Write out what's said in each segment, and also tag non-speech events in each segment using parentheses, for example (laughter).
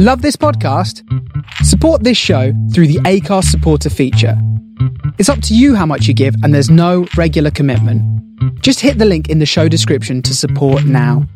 Love this podcast? Support this show through the ACAST supporter feature. It's up to you how much you give, and there's no regular commitment. Just hit the link in the show description to support now.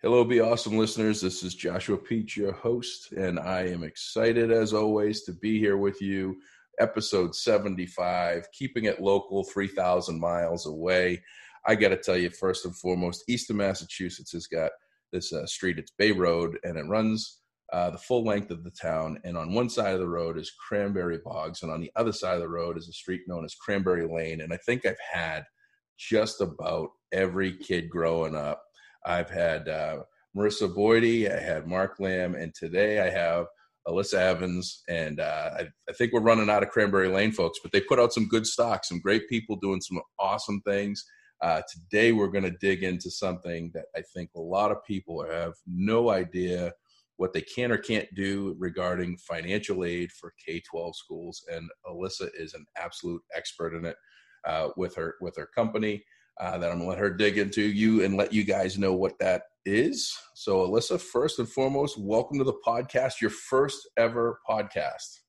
Hello, Be Awesome listeners. This is Joshua Peach, your host, and I am excited as always to be here with you. Episode 75, keeping it local, 3,000 miles away. I got to tell you, first and foremost, Eastern Massachusetts has got this uh, street. It's Bay Road, and it runs uh, the full length of the town. And on one side of the road is Cranberry Bogs, and on the other side of the road is a street known as Cranberry Lane. And I think I've had just about every kid growing up. I've had uh, Marissa Boydie, I had Mark Lamb, and today I have Alyssa Evans. And uh, I, I think we're running out of Cranberry Lane, folks, but they put out some good stock, some great people doing some awesome things. Uh, today, we're going to dig into something that I think a lot of people have no idea what they can or can't do regarding financial aid for K 12 schools. And Alyssa is an absolute expert in it uh, with, her, with her company. Uh, that I'm gonna let her dig into you and let you guys know what that is. So, Alyssa, first and foremost, welcome to the podcast, your first ever podcast.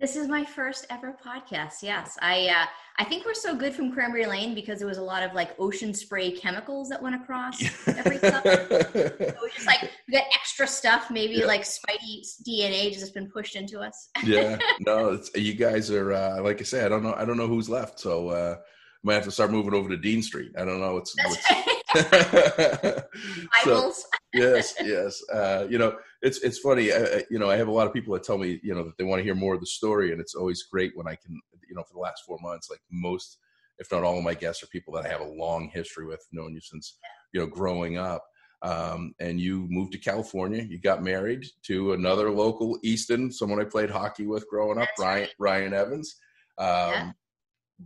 This is my first ever podcast. Yes, I uh, I think we're so good from Cranberry Lane because there was a lot of like ocean spray chemicals that went across every cup. (laughs) so just like we got extra stuff. Maybe yeah. like Spidey DNA just been pushed into us. yeah, (laughs) no, you guys are uh, like I say, I don't know. I don't know who's left. So uh, might have to start moving over to Dean Street. I don't know. It's, it's (laughs) so, yes, yes. Uh, you know, it's it's funny. I, you know, I have a lot of people that tell me, you know, that they want to hear more of the story, and it's always great when I can, you know, for the last four months, like most, if not all, of my guests are people that I have a long history with, knowing you since, you know, growing up. Um, and you moved to California. You got married to another local Easton, someone I played hockey with growing up, That's Ryan right. Ryan Evans. Um, yeah.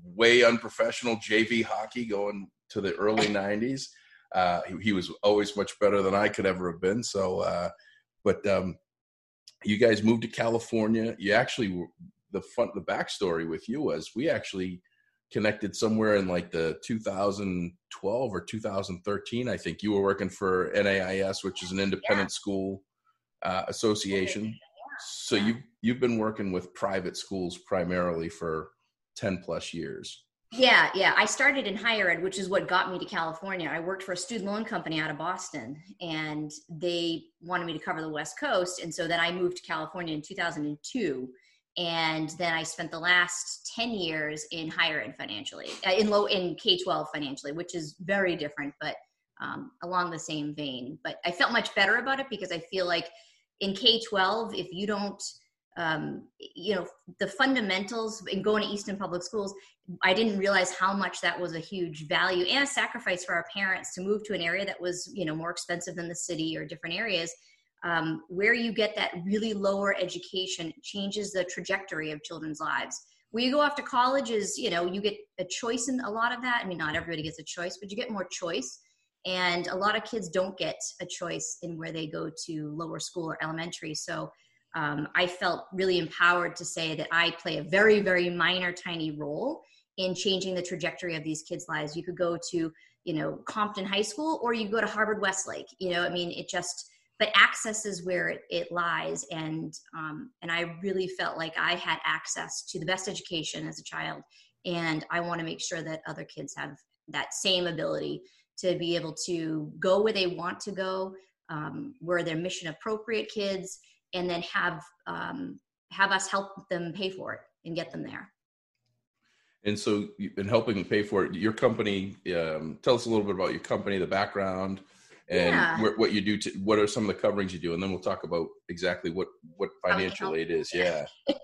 Way unprofessional JV hockey going to the early '90s. Uh, he, he, was always much better than I could ever have been. So, uh, but um, you guys moved to California. You actually the fun the backstory with you was we actually connected somewhere in like the 2012 or 2013. I think you were working for NAIS, which is an independent yeah. school uh, association. Yeah. So you you've been working with private schools primarily for 10 plus years. Yeah, yeah. I started in higher ed, which is what got me to California. I worked for a student loan company out of Boston, and they wanted me to cover the West Coast. And so then I moved to California in 2002. And then I spent the last 10 years in higher ed financially, uh, in low, in K 12 financially, which is very different, but um, along the same vein. But I felt much better about it because I feel like in K 12, if you don't, um, you know the fundamentals in going to easton public schools i didn't realize how much that was a huge value and a sacrifice for our parents to move to an area that was you know more expensive than the city or different areas. Um, where you get that really lower education changes the trajectory of children's lives. Where you go off to college is you know you get a choice in a lot of that. I mean not everybody gets a choice but you get more choice. And a lot of kids don't get a choice in where they go to lower school or elementary. So um, I felt really empowered to say that I play a very, very minor, tiny role in changing the trajectory of these kids' lives. You could go to, you know, Compton High School or you go to Harvard Westlake. You know, I mean, it just, but access is where it, it lies. And, um, and I really felt like I had access to the best education as a child. And I want to make sure that other kids have that same ability to be able to go where they want to go, um, where they're mission appropriate kids and then have um, have us help them pay for it and get them there. And so, in helping pay for it, your company. Um, tell us a little bit about your company, the background, and yeah. wh- what you do. To, what are some of the coverings you do, and then we'll talk about exactly what what financial aid is. Yeah. (laughs) yep.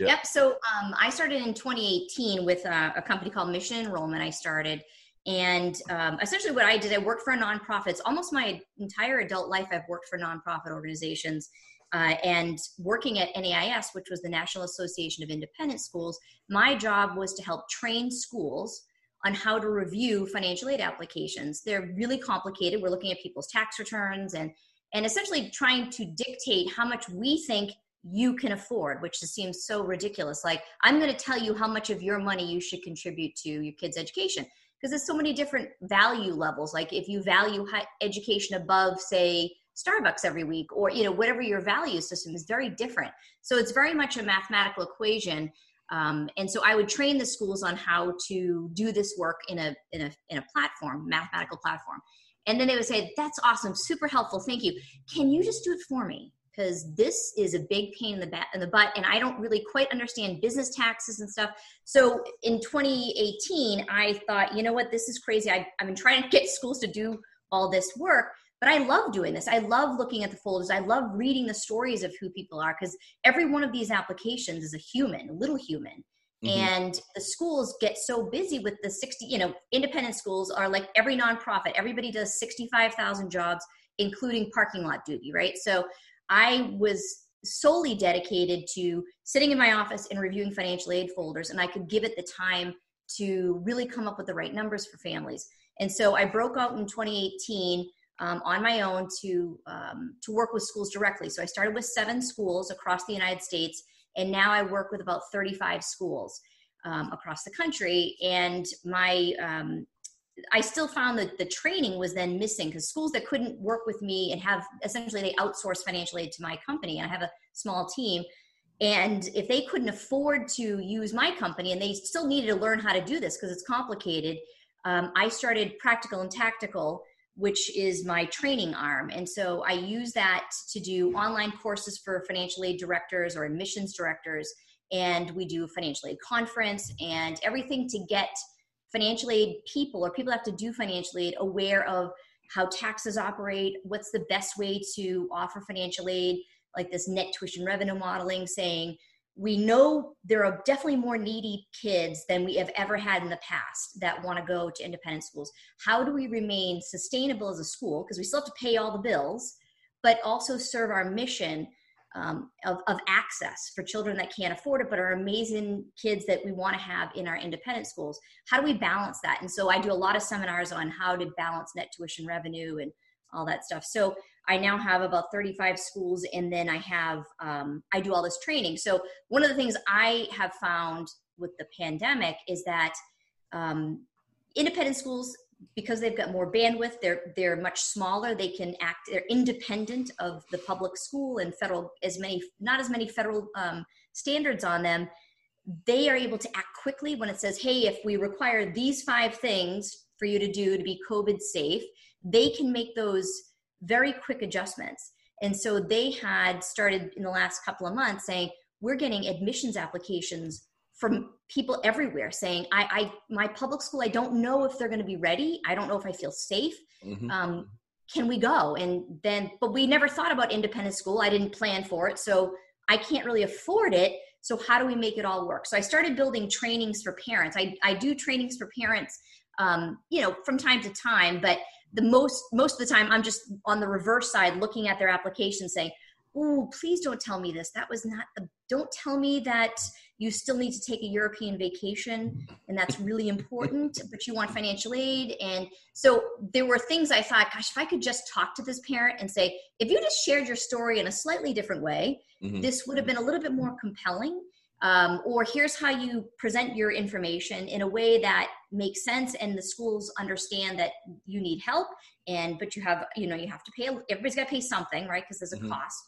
yep. So um, I started in 2018 with a, a company called Mission Enrollment. I started, and um, essentially what I did, I worked for nonprofits. Almost my entire adult life, I've worked for nonprofit organizations uh, and working at NAIS, which was the National Association of Independent Schools, my job was to help train schools on how to review financial aid applications. They're really complicated. We're looking at people's tax returns and and essentially trying to dictate how much we think you can afford, which seems so ridiculous. Like, I'm going to tell you how much of your money you should contribute to your kids' education. because there's so many different value levels like if you value education above say starbucks every week or you know whatever your value system is very different. So it's very much a mathematical equation. Um, and so i would train the schools on how to do this work in a in a in a platform mathematical platform. And then they would say that's awesome super helpful thank you. Can you just do it for me? Because this is a big pain in the, bat, in the butt and i don't really quite understand business taxes and stuff. So in 2018 i thought you know what? This is crazy. I, i've been trying to get schools to do all this work but i love doing this. I love looking at the folders. I love reading the stories of who people are because every one of these applications is a human a little human. Mm-hmm. and the schools get so busy with the 60 you know independent schools are like every nonprofit. Everybody does 65,000 jobs including parking lot duty right? So I was solely dedicated to sitting in my office and reviewing financial aid folders, and I could give it the time to really come up with the right numbers for families. And so I broke out in 2018 um, on my own to um, to work with schools directly. So I started with seven schools across the United States, and now I work with about 35 schools um, across the country. And my um, I still found that the training was then missing because schools that couldn't work with me and have essentially they outsource financial aid to my company and I have a small team. And if they couldn't afford to use my company and they still needed to learn how to do this because it's complicated, um, I started Practical and Tactical, which is my training arm. And so I use that to do online courses for financial aid directors or admissions directors. And we do financial aid conference and everything to get financial aid people or people have to do financial aid aware of how taxes operate, what's the best way to offer financial aid, like this net tuition revenue modeling, saying we know there are definitely more needy kids than we have ever had in the past that want to go to independent schools. How do we remain sustainable as a school? Because we still have to pay all the bills, but also serve our mission um, of, of access for children that can't afford it but are amazing kids that we want to have in our independent schools how do we balance that and so i do a lot of seminars on how to balance net tuition revenue and all that stuff so i now have about 35 schools and then i have um, i do all this training. So one of the things i have found with the pandemic is that um, independent schools because they've got more bandwidth they're they're much smaller. They can act they're independent of the public school and federal as many not as many federal um, standards on them. They are able to act quickly when it says hey if we require these five things for you to do to be covid safe they can make those very quick adjustments. And so they had started in the last couple of months saying we're getting admissions applications from people everywhere saying I, I my public school i don't know if they're going to be ready. I don't know if i feel safe. Mm-hmm. um, can we go? And then but we never thought about independent school. I didn't plan for it so i can't really afford it. So how do we make it all work? So i started building trainings for parents. I, I do trainings for parents um, you know from time to time but the most most of the time i'm just on the reverse side looking at their application saying oh please don't tell me this that was not the don't tell me that you still need to take a European vacation, and that's really important, (laughs) but you want financial aid. And so there were things I thought, gosh, if I could just talk to this parent and say, if you just shared your story in a slightly different way, mm-hmm. this would have been a little bit more compelling. Um, or here's how you present your information in a way that makes sense and the schools understand that you need help and but you have you know you have to pay everybody's got to pay something right because there's a mm-hmm. cost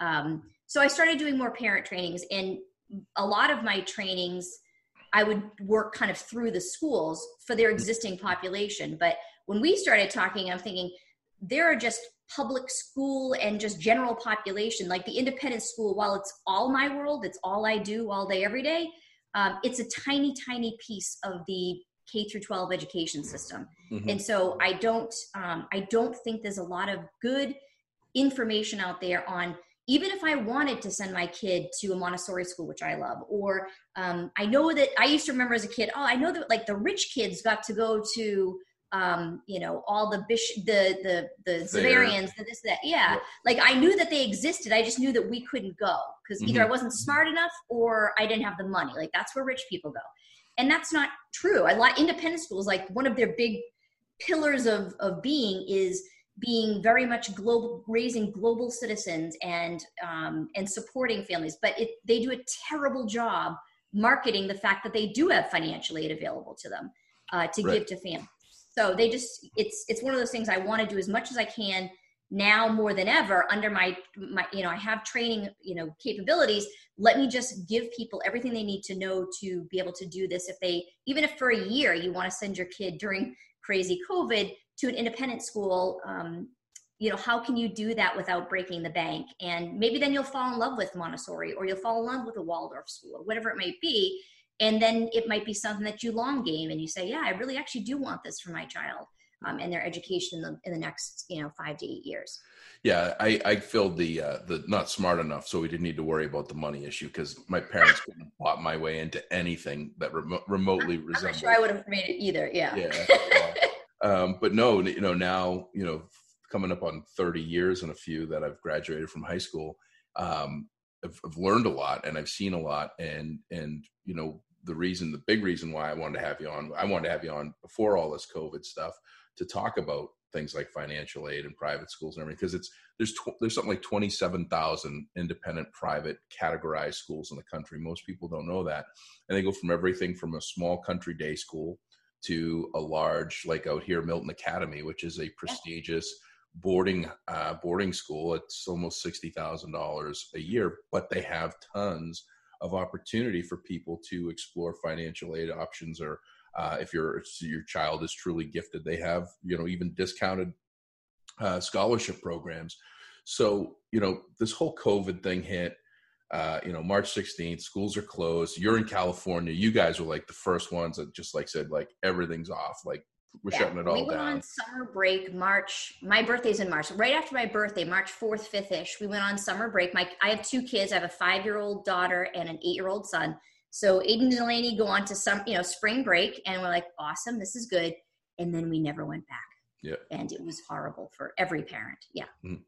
um, so i started doing more parent trainings and a lot of my trainings I would work kind of through the schools for their existing population. But when we started talking, I'm thinking there are just public school and just general population, like the independent school, while it's all my world, it's all I do all day, every day, um, it's a tiny, tiny piece of the K through 12 education system. Mm-hmm. And so I don't, um, I don't think there's a lot of good information out there on even if I wanted to send my kid to a Montessori school, which I love, or um, I know that I used to remember as a kid, oh, I know that like the rich kids got to go to, um, you know, all the bish, the the the Xaverians, the this that, yeah. yeah. Like I knew that they existed. I just knew that we couldn't go because mm-hmm. either I wasn't smart enough or I didn't have the money. Like that's where rich people go, and that's not true. A lot independent schools, like one of their big pillars of of being is being very much global, raising global citizens and um, and supporting families. But it, they do a terrible job marketing the fact that they do have financial aid available to them. uh, to right. give to families. So they just it's it's one of those things I want to do as much as I can now more than ever under my my you know I have training you know capabilities. Let me just give people everything they need to know to be able to do this. If they even if for a year you want to send your kid during crazy COVID to an independent school, um, you know how can you do that without breaking the bank? And maybe then you'll fall in love with Montessori or you'll fall in love with a Waldorf school or whatever it might be and then it might be something that you long game and you say yeah i really actually do want this for my child um, and their education in the, in the next you know five to eight years. Yeah i i filled the uh the not smart enough so we didn't need to worry about the money issue because my parents (laughs) couldn't bought my way into anything that rem- remotely I'm, resembled I'm sure i would have made it either yeah. Yeah (laughs) um but no you know now you know coming up on 30 years and a few that i've graduated from high school um I've, I've learned a lot and I've seen a lot and and you know the reason, the big reason why I wanted to have you on, I wanted to have you on before all this COVID stuff to talk about things like financial aid and private schools and everything because it's there's tw- there's something like 27,000 independent private categorized schools in the country. Most people don't know that. And they go from everything from a small country day school to a large like out here Milton Academy which is a prestigious boarding uh, boarding school. It's almost $60,000 a year but they have tons of opportunity for people to explore financial aid options or uh, if your your child is truly gifted they have you know even discounted uh, scholarship programs. So you know this whole covid thing hit uh, you know march 16th schools are closed you're in california you guys were like the first ones that just like said like everything's off like we're yeah, shutting it all we went down. on summer break March. My birthday's in March. Right after my birthday, March fourth, fifth ish, we went on summer break. My I have two kids. I have a five year old daughter and an eight year old son. So Aiden and Delaney go on to some you know spring break, and we're like, awesome, this is good. And then we never went back. Yeah. And it was horrible for every parent. Yeah. Mm-hmm.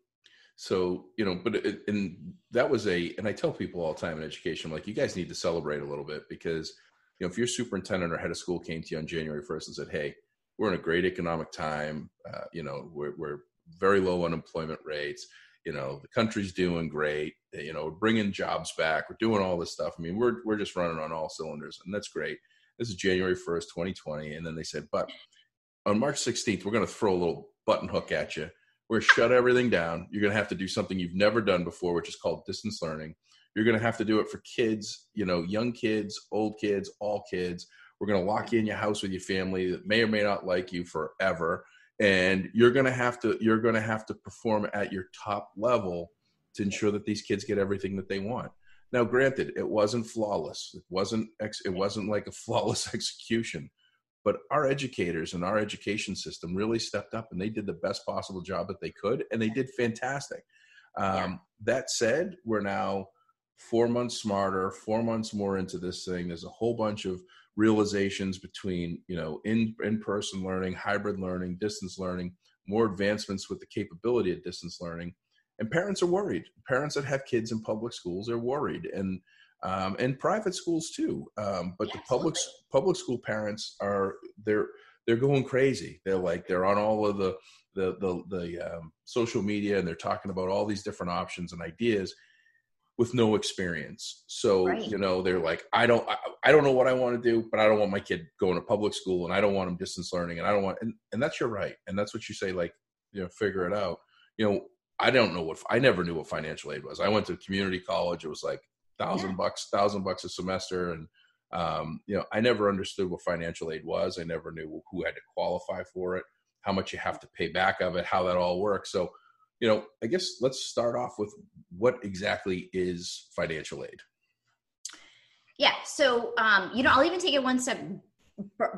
So you know, but it, and that was a, and I tell people all the time in education, like you guys need to celebrate a little bit because you know if your superintendent or head of school came to you on January first and said, hey we're in a great economic time. Uh, you know, we're, we're very low unemployment rates. You know, the country's doing great. You know, we're bringing jobs back. We're doing all this stuff. I mean, we're we're just running on all cylinders, and that's great. This is January first, 2020, and then they said, but on March 16th, we're going to throw a little button hook at you. We're shut everything down. You're going to have to do something you've never done before, which is called distance learning. You're going to have to do it for kids, you know, young kids, old kids, all kids. We're going to lock you in your house with your family that may or may not like you forever. And you're going to have to you're going to have to perform at your top level to ensure that these kids get everything that they want. Now, granted, it wasn't flawless. It wasn't ex- it wasn't like a (laughs) flawless execution, but our educators and our education system really stepped up and they did the best possible job that they could, and they did fantastic. Um, yeah. That said, we're now four months smarter, four months more into this thing. There's a whole bunch of realizations between you know in in-person learning hybrid learning distance learning more advancements with the capability of distance learning. And parents are worried. Parents that have kids in public schools are worried and um, and private schools too. Um, but the public public school parents are they're they're going crazy. They're like they're on all of the the the, the um, social media and they're talking about all these different options and ideas with no experience. So, right. you know, they're like, I don't, I, I, don't know what I want to do, but I don't want my kid going to public school and I don't want them distance learning and I don't want, and, and that's your right. And that's what you say, like, you know, figure it out. You know, I don't know what, I never knew what financial aid was. I went to community college. It was like thousand yeah. bucks, thousand bucks a semester. And, um, you know, I never understood what financial aid was. I never knew who had to qualify for it, how much you have to pay back of it, how that all works. So, you know, I guess let's start off with what exactly is financial aid. Yeah. So, um, you know, I'll even take it one step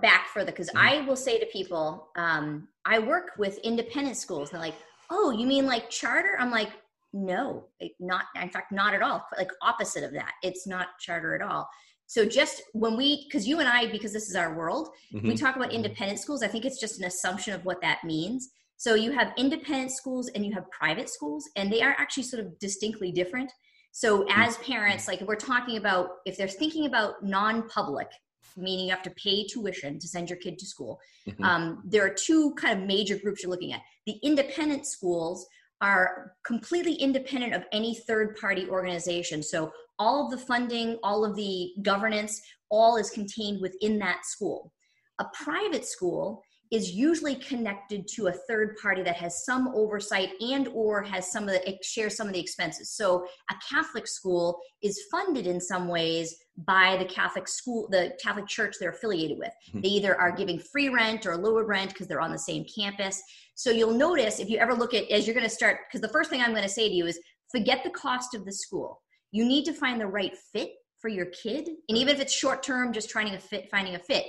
back further because mm-hmm. I will say to people, um, I work with independent schools. They're like, oh, you mean like charter? I'm like, no, not, in fact, not at all. Like opposite of that. It's not charter at all. So just when we, because you and I, because this is our world, mm-hmm. we talk about mm-hmm. independent schools. I think it's just an assumption of what that means. So you have independent schools and you have private schools, and they are actually sort of distinctly different. So as parents, like if we're talking about if they're thinking about non-public, meaning you have to pay tuition to send your kid to school, mm-hmm. um, there are two kind of major groups you're looking at. The independent schools are completely independent of any third party organization. So all of the funding, all of the governance, all is contained within that school. A private school is usually connected to a third party that has some oversight and or has some of the shares some of the expenses. So a catholic school is funded in some ways by the catholic school the catholic church they're affiliated with. Mm-hmm. they either are giving free rent or lower rent because they're on the same campus. So you'll notice if you ever look at as you're going to start because the first thing i'm going to say to you is forget the cost of the school. You need to find the right fit for your kid. And even if it's short term just trying to fit finding a fit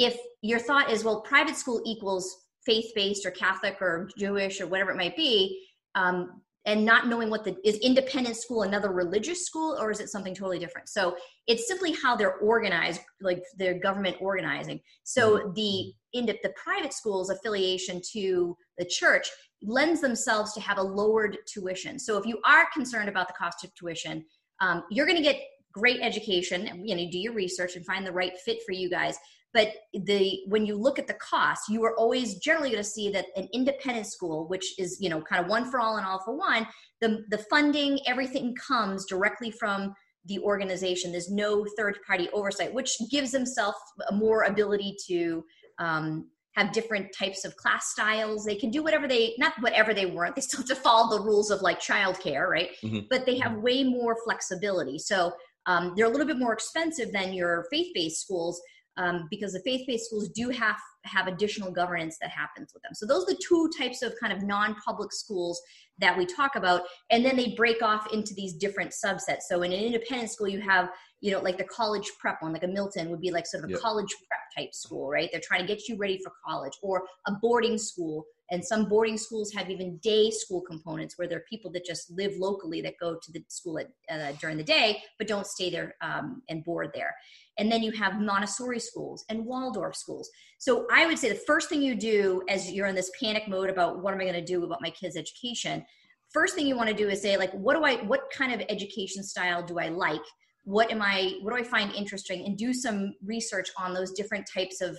if your thought is well private school equals faith-based or catholic or jewish or whatever it might be um, and not knowing what the is independent school another religious school or is it something totally different? So it's simply how they're organized like their government organizing. So mm-hmm. the in the, the private schools affiliation to the church lends themselves to have a lowered tuition. So if you are concerned about the cost of tuition um, you're going to get great education you know do your research and find the right fit for you guys but the when you look at the cost you are always generally going to see that an independent school which is you know kind of one for all and all for one the the funding everything comes directly from the organization. There's no third party oversight which gives themselves more ability to um, have different types of class styles. They can do whatever they not whatever they want they still have to follow the rules of like childcare right? Mm-hmm. but they have way more flexibility. So um, they're a little bit more expensive than your faith-based schools um, because the faith-based schools do have have additional governance that happens with them. So those are the two types of kind of non-public schools that we talk about, and then they break off into these different subsets. So in an independent school, you have you know like the college prep one, like a Milton would be like sort of a yep. college prep type school, right? They're trying to get you ready for college, or a boarding school. And some boarding schools have even day school components where there are people that just live locally that go to the school at, uh, during the day but don't stay there um, and board there. And then you have Montessori schools and Waldorf schools. So I would say the first thing you do as you're in this panic mode about what am I going to do about my kids' education, first thing you want to do is say like, what do I, what kind of education style do I like? What am I, what do I find interesting? And do some research on those different types of,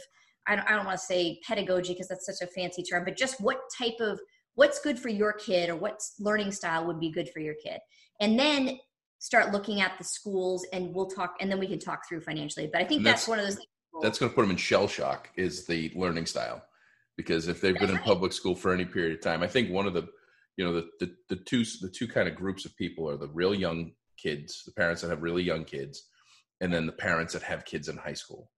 I don't, I don't want to say pedagogy because that's such a fancy term, but just what type of, what's good for your kid or what learning style would be good for your kid. And then start looking at the schools and we'll talk and then we can talk through financially but i think that's, that's, one of those that's going to put them in shell shock is the learning style. Because if they've been in public school for any period of time i think one of the you know the, the the two the two kind of groups of people are the real young kids the parents that have really young kids and then the parents that have kids in high school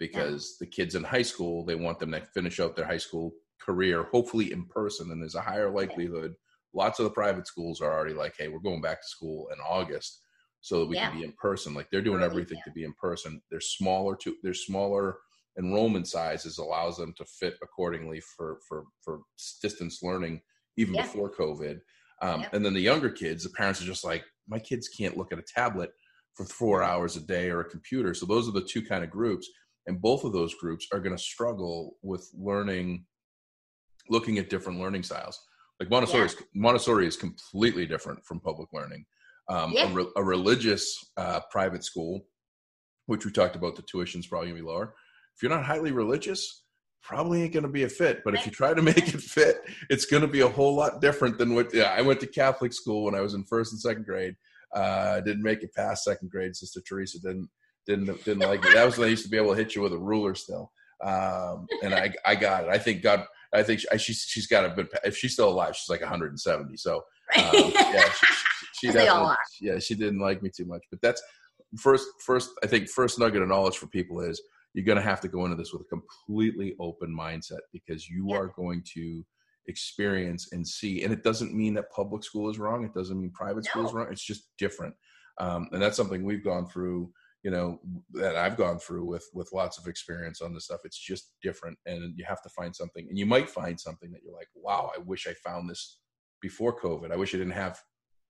because yeah. the kids in high school they want them to finish out their high school career hopefully in person and there's a higher likelihood lots of the private schools are already like, hey, we're going back to school in August so that we yeah. can be in person. Like they're doing everything yeah. to be in person. They're smaller to they're smaller enrollment sizes allows them to fit accordingly for for for distance learning even before COVID. Um, And then the younger kids, the parents are just like, my kids can't look at a tablet for four hours a day or a computer. So those are the two kind of groups, and both of those groups are going to struggle with learning, looking at different learning styles. Like Montessori, yeah. is, Montessori is completely different from public learning. Um, yeah. a, re- a, religious uh, private school, which we talked about, the tuition's probably gonna be lower. If you're not highly religious, probably ain't gonna be a fit. But if you try to make it fit, it's gonna be a whole lot different than what. Yeah, I went to Catholic school when I was in first and second grade. Uh, didn't make it past second grade. Sister Teresa didn't didn't didn't like me. That was when I used to be able to hit you with a ruler still. Um, and I I got it. I think God I think she, she's she's got a good. If she's still alive, she's like 170. So um, (laughs) yeah, she, she, she yeah, she didn't like me too much. But that's first first. I think first nugget of knowledge for people is you're going to have to go into this with a completely open mindset because you yeah. are going to experience and see. And it doesn't mean that public school is wrong. It doesn't mean private no. school is wrong. It's just different. Um, and that's something we've gone through you know that I've gone through with with lots of experience on this stuff. It's just different, and you have to find something. And you might find something that you're like, "Wow, I wish I found this before COVID. I wish I didn't have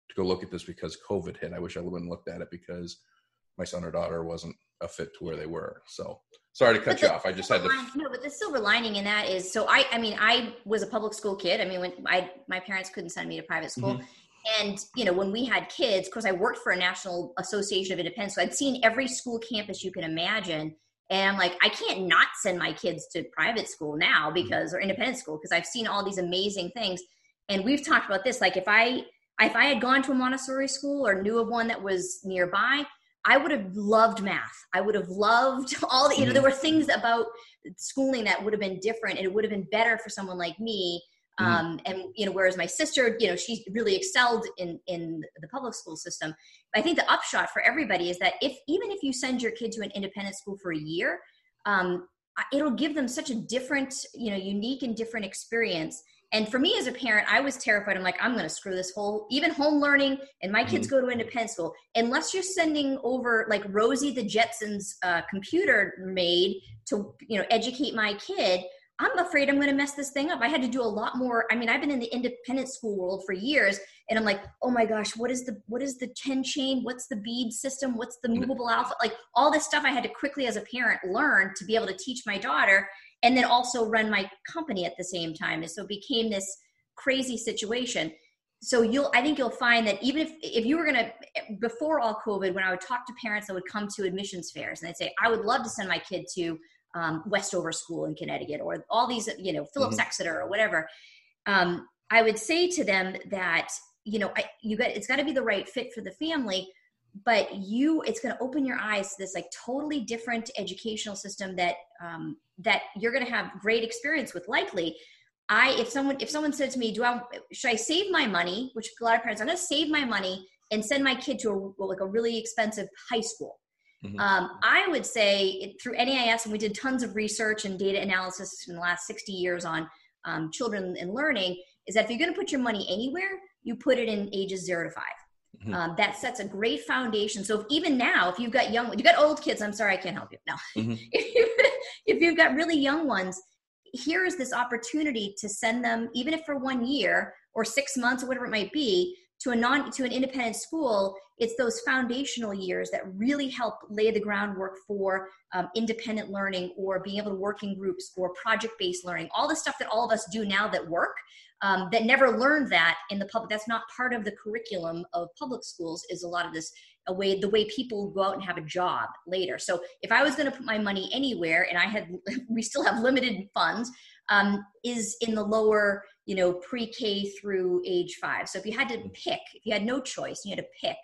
to go look at this because COVID hit. I wish I wouldn't looked at it because my son or daughter wasn't a fit to where they were." So sorry to cut but you off. I just had to. No, but the silver lining in that is so I. I mean, I was a public school kid. I mean, when I my parents couldn't send me to private school. Mm-hmm and you know when we had kids of course i worked for a national association of independents so i'd seen every school campus you can imagine and i'm like i can't not send my kids to private school now mm-hmm. because or independent school because i've seen all these amazing things and we've talked about this like if i if i had gone to a montessori school or knew of one that was nearby I would have loved math. I would have loved (laughs) all the, you know, there mm-hmm. were things about schooling that would have been different and it would have been better for someone like me. Mm-hmm. Um, and, you know, whereas my sister, you know, she really excelled in, in the public school system. I think the upshot for everybody is that if, even if you send your kid to an independent school for a year, um, it'll give them such a different, you know, unique and different experience and for me as a parent, I was terrified. I'm like, I'm going to screw this whole, even home learning, and my kids mm-hmm. go to independent school. Unless you're sending over like Rosie the Jetsons uh, computer maid to, you know, educate my kid, I'm afraid I'm going to mess this thing up. I had to do a lot more. I mean, I've been in the independent school world for years, and I'm like, oh my gosh, what is the what is the ten chain? What's the bead system? What's the movable alpha? Like all this stuff I had to quickly as a parent learn to be able to teach my daughter and then also run my company at the same time. And so it became this crazy situation. So you'll, I think you'll find that even if, if you were going to, before all COVID, when I would talk to parents that would come to admissions fairs and they'd say, I would love to send my kid to um, Westover School in Connecticut or all these, you know, Phillips mm-hmm. Exeter or whatever. Um, I would say to them that, you know, I, you got, it's got to be the right fit for the family but you it's going to open your eyes to this like totally different educational system that um, that you're going to have great experience with likely i if someone if someone said to me do i should i save my money which a lot of parents i'm going to save my money and send my kid to a like a really expensive high school mm-hmm. um, i would say through NAIS and we did tons of research and data analysis in the last 60 years on um, children and learning is that if you're going to put your money anywhere you put it in ages zero to five Mm-hmm. Um, that sets a great foundation. So if, even now, if you've got young, you got old kids, I'm sorry, I can't help you. No, (laughs) mm-hmm. if, you, if you've got really young ones, here is this opportunity to send them, even if for one year or six months or whatever it might be, to a non to an independent school. It's those foundational years that really help lay the groundwork for um, independent learning or being able to work in groups or project based learning. All the stuff that all of us do now that work um, that never learned that in the public. That's not part of the curriculum of public schools. Is a lot of this a way the way people go out and have a job later. So if I was going to put my money anywhere, and I had (laughs) we still have limited funds, um, is in the lower you know pre-K through age five. So if you had to pick, if you had no choice, you had to pick.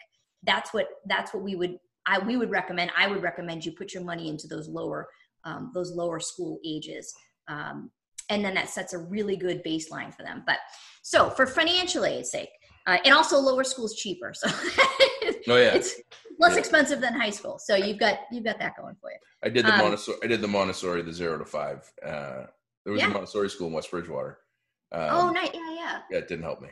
That's what that's what we would I we would recommend. I would recommend you put your money into those lower um, those lower school ages. Um, and then that sets a really good baseline for them. But so for financial aid's sake, uh, and also lower school is cheaper, so (laughs) oh yeah, it's less yeah. expensive than high school. So you've got you've got that going for you. I did the um, Montessori. I did the Montessori, the zero to five. Uh, there was yeah. a Montessori school in West Bridgewater. Um, oh, nice. Yeah, yeah. Yeah, it didn't help me.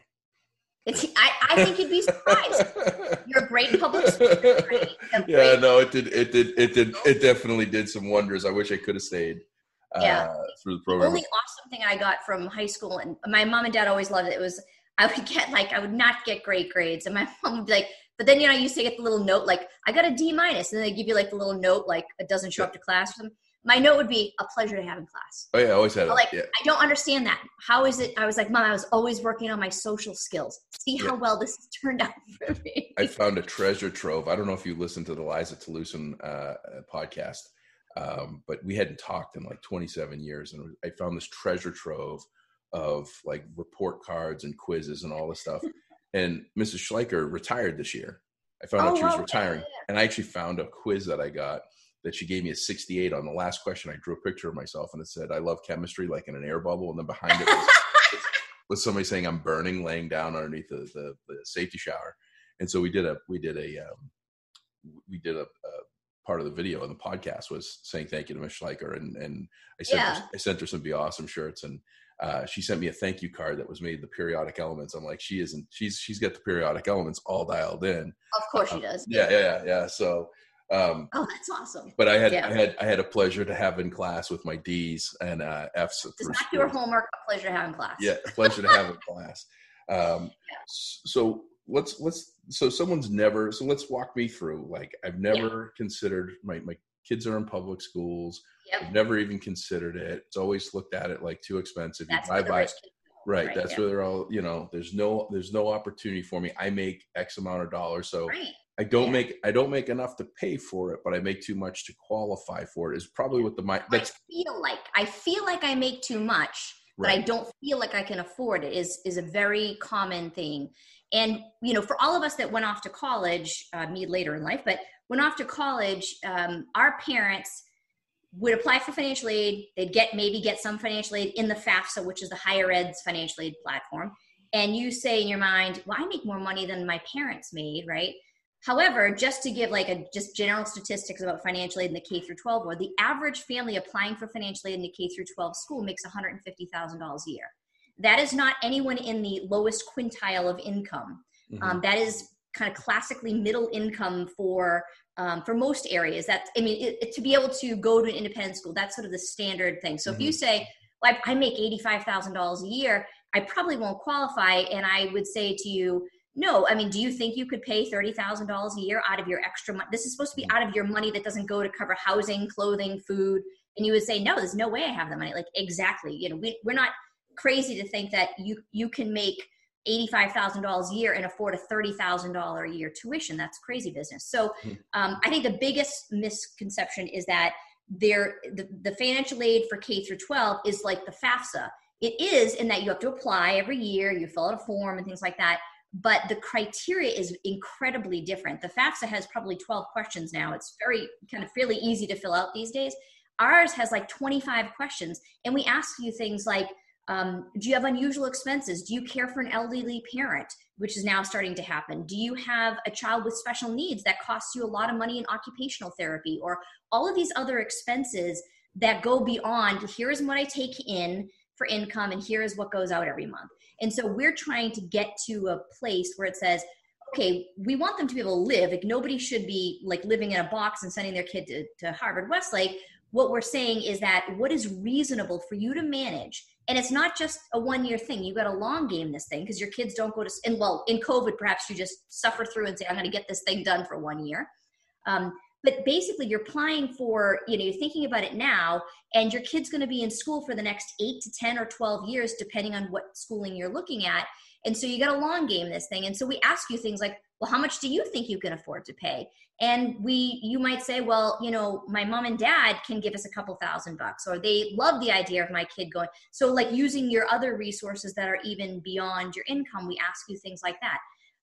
It's, I, I think you'd be surprised. (laughs) You're a great public speaker. Yeah, no, it did. It did. It did. It definitely did some wonders. I wish I could have stayed yeah. Uh, through the program. The only awesome thing I got from high school, and my mom and dad always loved it, was I would get like I would not get great grades, and my (laughs) mom would be like, but then you know I used to get the little note like I got a D minus, and then they give you like the little note like it doesn't show up to class or something. My note would be a pleasure to have in class. Oh yeah, I always had it. Like yeah. I don't understand that. How is it? I was like, mom, I was always working on my social skills. See how yeah. well this has turned out (laughs) for me. I found a treasure trove. I don't know if you listened to the Liza Toulousan uh, podcast um, but we hadn't talked in like 27 years, and I found this treasure trove of like report cards and quizzes and all this stuff. (laughs) and Mrs. Schleicher retired this year. I found oh, out she was retiring, yeah. and I actually found a quiz that I got that she gave me a 68 on the last question. I drew a picture of myself, and it said, "I love chemistry," like in an air bubble, and then behind it was, (laughs) was somebody saying, "I'm burning," laying down underneath the, the, the safety shower. And so we did a we did a um, we did a, a part of the video on the podcast was saying thank you to Miss Schleicher, and and I sent yeah. her, I sent her some Be Awesome shirts, and uh, she sent me a thank you card that was made the periodic elements. I'm like, she isn't. She's she's got the periodic elements all dialed in. Of course she does. Yeah, yeah, yeah. yeah. So. Um, oh, that's awesome. But I had yeah. I had I had a pleasure to have in class with my D's and uh, F's. Does not your homework a pleasure to have in class? Yeah, pleasure to have in (laughs) class. Um, yeah. So let's let's so someone's never so let's walk me through like i've never yeah. considered my my kids are in public schools yep. i've never even considered it it's always looked at it like too expensive that's you buy right, right, that's yeah. where they're all you know there's no there's no opportunity for me i make x amount of dollars so right. I don't yeah. make i don't make enough to pay for it but i make too much to qualify for it is probably what the my that's I feel like i feel like i make too much but i don't feel like i can afford it is is a very common thing And you know, for all of us that went off to college, uh, me later in life, but went off to college, um, our parents would apply for financial aid. They'd get maybe get some financial aid in the FAFSA, which is the higher ed's financial aid platform. And you say in your mind, "Well, I make more money than my parents made, right?" However, just to give like a just general statistics about financial aid in the K through 12 world, the average family applying for financial aid in the K through 12 school makes $150,000 a year. That is not anyone in the lowest quintile of income. Mm-hmm. Um, that is kind of classically middle income for um, for most areas. That I mean, it, it, to be able to go to an independent school, that's sort of the standard thing. So mm-hmm. if you mm-hmm. say, well, I, I make eighty five thousand dollars a year, I probably won't qualify, and I would say to you, no. I mean, do you think you could pay thirty thousand dollars a year out of your extra money? This is supposed to be out of your money that doesn't go to cover housing, clothing, food. And you would say, no, there's no way I have the money. Like exactly, you know, we, we're not crazy to think that you you can make $85,000 a year and afford a $30,000 a year tuition. That's crazy business. So hmm. um, I think the biggest misconception is that there the, the financial aid for K through 12 is like the FAFSA. It is in that you have to apply every year, you fill out a form and things like that. But the criteria is incredibly different. The FAFSA has probably 12 questions now. It's very kind of fairly easy to fill out these days. Ours has like 25 questions, and we ask you things like, um, do you have unusual expenses? Do you care for an elderly parent, which is now starting to happen? Do you have a child with special needs that costs you a lot of money in occupational therapy or all of these other expenses that go beyond here is what I take in for income and here is what goes out every month. And so we're trying to get to a place where it says, okay, we want them to be able to live. Like nobody should be like living in a box and sending their kid to, to Harvard Westlake. What we're saying is that what is reasonable for you to manage and it's not just a one year thing you got a long game this thing because your kids don't go to and well in covid perhaps you just suffer through and say i'm going to get this thing done for one year um, but basically you're applying for you know you're thinking about it now and your kid's going to be in school for the next 8 to 10 or 12 years depending on what schooling you're looking at. And so you got a long game this thing. And so we ask you things like well how much do you think you can afford to pay? And we you might say well you know my mom and dad can give us a couple thousand bucks or they love the idea of my kid going so like using your other resources that are even beyond your income we ask you things like that.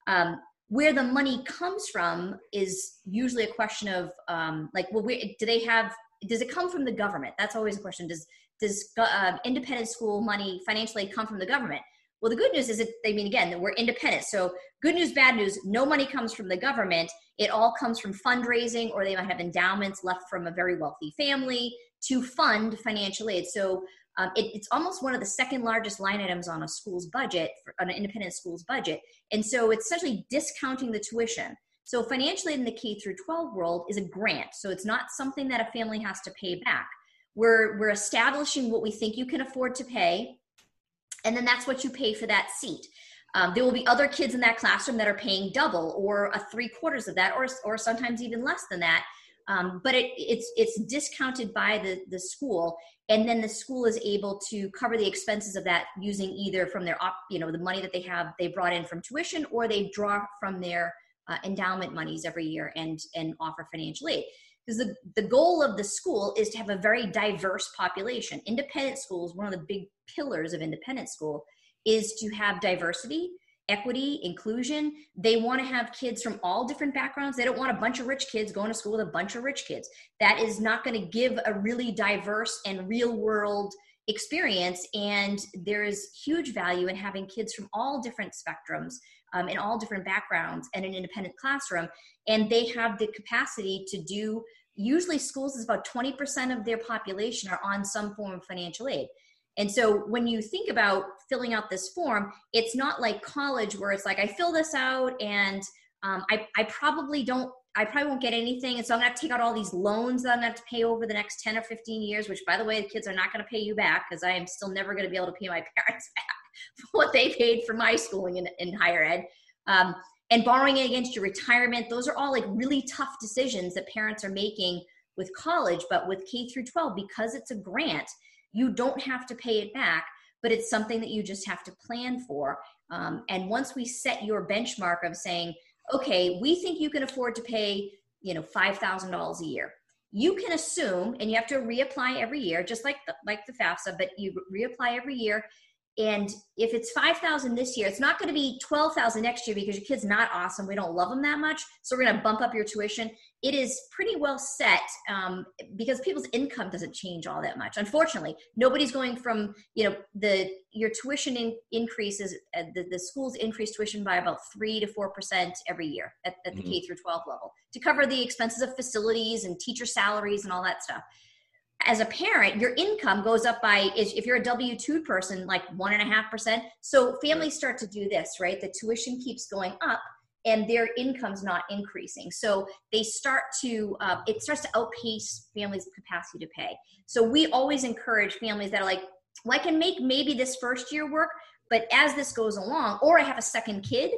Um, where the money comes from is usually a question of um, like well do they have does it come from the government that's always a question does does uh, independent school money financially come from the government well, the good news is that, I mean, again, that we're independent. So, good news, bad news, no money comes from the government. It all comes from fundraising, or they might have endowments left from a very wealthy family to fund financial aid. So, um, it, it's almost one of the second largest line items on a school's budget, on an independent school's budget. And so, it's essentially discounting the tuition. So, financial aid in the K through 12 world is a grant. So, it's not something that a family has to pay back. We're, we're establishing what we think you can afford to pay and then that's what you pay for that seat. Um, there will be other kids in that classroom that are paying double or a three quarters of that, or or sometimes even less than that. Um, but it, it's it's discounted by the the school, and then the school is able to cover the expenses of that using either from their op, you know the money that they have they brought in from tuition, or they draw from their uh, endowment monies every year and and offer financial aid. Because the, the goal of the school is to have a very diverse population. Independent schools one of the big pillars of independent school is to have diversity equity inclusion. They want to have kids from all different backgrounds. They don't want a bunch of rich kids going to school with a bunch of rich kids. That is not going to give a really diverse and real world experience and there is huge value in having kids from all different spectrums um, in all different backgrounds and an independent classroom and they have the capacity to do usually schools is about 20% of their population are on some form of financial aid and so when you think about filling out this form it's not like college where it's like i fill this out and um, I, I probably don't I probably won't get anything. And so I'm going to, to take out all these loans that I'm going to have to pay over the next 10 or 15 years, which, by the way, the kids are not going to pay you back because I am still never going to be able to pay my (laughs) parents back for what they paid for my schooling in, in higher ed. Um, and borrowing against your retirement, those are all like really tough decisions that parents are making with college. But with K through 12, because it's a grant, you don't have to pay it back, but it's something that you just have to plan for. Um, and once we set your benchmark of saying, okay, we think you can afford to pay, you know, $5,000 a year. You can assume, and you have to reapply every year, just like the, like the FAFSA, but you reapply every year. And if it's 5000 this year it's not going to be 12000 next year because your kid's not awesome. We don't love them that much so we're going to bump up your tuition. It is pretty well set um, because people's income doesn't change all that much. Unfortunately nobody's going from you know the your tuition in, increases uh, the, the schools increase tuition by about 3 to 4 percent every year at, at the mm-hmm. k through 12 level to cover the expenses of facilities and teacher salaries and all that stuff as a parent, your income goes up by if you're a W two person, like one and a half percent. So families start to do this, right? The tuition keeps going up, and their income's not increasing. So they start to uh, it starts to outpace families' capacity to pay. So we always encourage families that are like, well, I can make maybe this first year work, but as this goes along, or I have a second kid,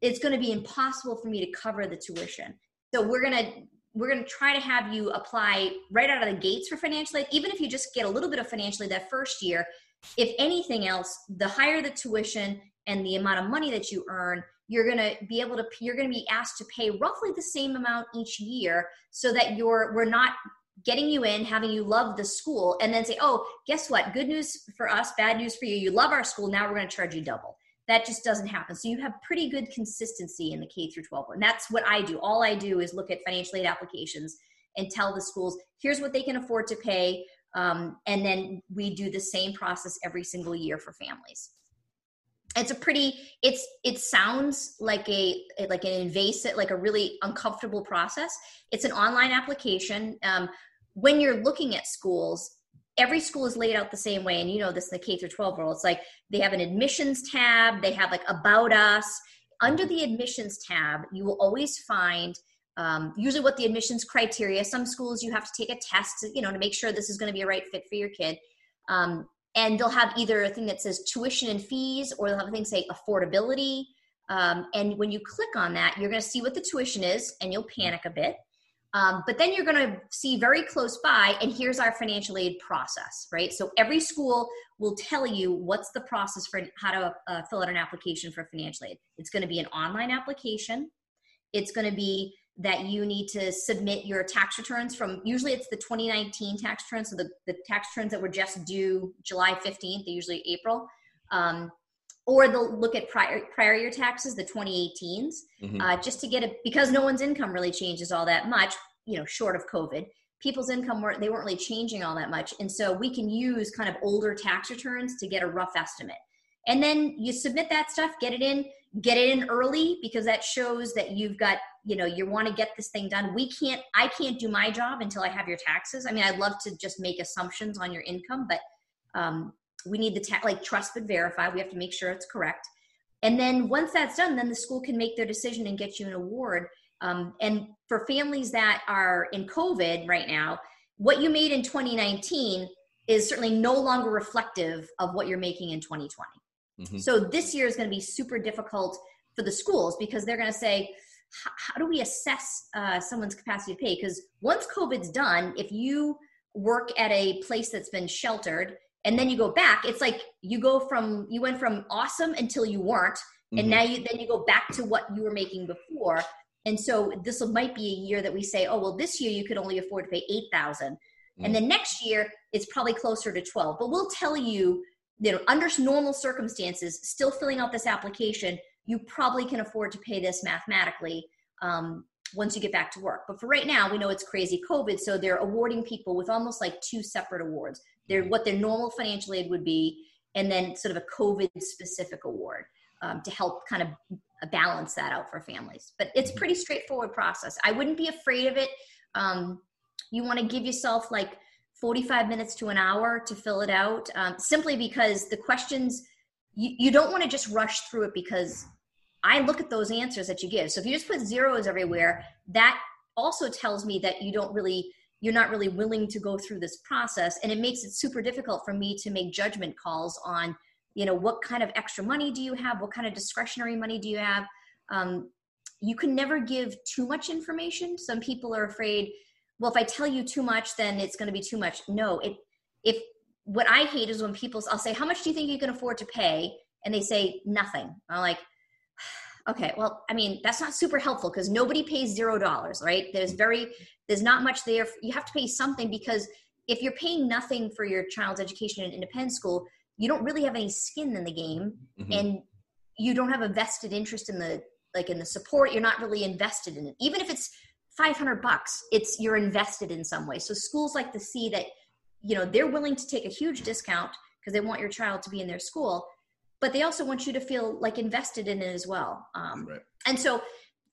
it's going to be impossible for me to cover the tuition. So we're going to we're going to try to have you apply right out of the gates for financial aid even if you just get a little bit of financial aid that first year. If anything else the higher the tuition and the amount of money that you earn you're going to be able to you're going to be asked to pay roughly the same amount each year so that you're we're not getting you in having you love the school and then say oh guess what? Good news for us bad news for you. You love our school. Now we're going to charge you double that just doesn't happen. So you have pretty good consistency in the K through 12. And that's what I do. All I do is look at financial aid applications and tell the schools, here's what they can afford to pay. Um, and then we do the same process every single year for families. It's a pretty, it's, it sounds like a, like an invasive, like a really uncomfortable process. It's an online application. Um, when you're looking at schools, every school is laid out the same way and you know this in the k through 12 world. It's like they have an admissions tab they have like about us. Under the admissions tab you will always find um, usually what the admissions criteria some schools you have to take a test you know to make sure this is going to be a right fit for your kid. Um, and they'll have either a thing that says tuition and fees or they'll have a thing say affordability. Um, and when you click on that you're going to see what the tuition is and you'll panic a bit um, but then you're going to see very close by, and here's our financial aid process, right? So every school will tell you what's the process for how to uh, fill out an application for financial aid. It's going to be an online application. It's going to be that you need to submit your tax returns from usually it's the 2019 tax returns, so the, the tax returns that were just due July 15th, they usually April. Um, or they'll look at prior prior year taxes, the 2018s, mm-hmm. uh, just to get it because no one's income really changes all that much, you know, short of COVID. People's income weren't they weren't really changing all that much, and so we can use kind of older tax returns to get a rough estimate. And then you submit that stuff, get it in, get it in early because that shows that you've got, you know, you want to get this thing done. We can't, I can't do my job until I have your taxes. I mean, I'd love to just make assumptions on your income, but um, we need the ta- like trust but verify we have to make sure it's correct. And then once that's done then the school can make their decision and get you an award. Um, and for families that are in covid right now what you made in 2019 is certainly no longer reflective of what you're making in 2020 mm-hmm. so this year is going to be super difficult for the schools because they're going to say how do we assess uh, someone's capacity to pay? Because once covid's done if you work at a place that's been sheltered and then you go back it's like you go from you went from awesome until you weren't mm-hmm. and now you then you go back to what you were making before and so this might be a year that we say oh well this year you could only afford to pay 8000 mm-hmm. and then next year it's probably closer to 12 but we'll tell you you know under normal circumstances still filling out this application you probably can afford to pay this mathematically um, once you get back to work. But for right now, we know it's crazy COVID, so they're awarding people with almost like two separate awards. They're what their normal financial aid would be, and then sort of a COVID specific award um, to help kind of balance that out for families. But it's a pretty straightforward process. I wouldn't be afraid of it. Um, you want to give yourself like 45 minutes to an hour to fill it out, um, simply because the questions you, you don't want to just rush through it because I look at those answers that you give. So if you just put zeros everywhere, that also tells me that you don't really you're not really willing to go through this process. And it makes it super difficult for me to make judgment calls on you know what kind of extra money do you have? What kind of discretionary money do you have? Um, you can never give too much information. Some people are afraid well if i tell you too much then it's going to be too much. No it if what i hate is when people i'll say how much do you think you can afford to pay? And they say nothing. I'm like (sighs) okay well i mean that's not super helpful because nobody pays zero dollars right? There's very there's not much there you have to pay something because if you're paying nothing for your child's education in independent school you don't really have any skin in the game mm-hmm. and you don't have a vested interest in the like in the support you're not really invested in it even if it's 500 bucks it's you're invested in some way so schools like to see that you know they're willing to take a huge discount because they want your child to be in their school but they also want you to feel like invested in it as well um, right. and so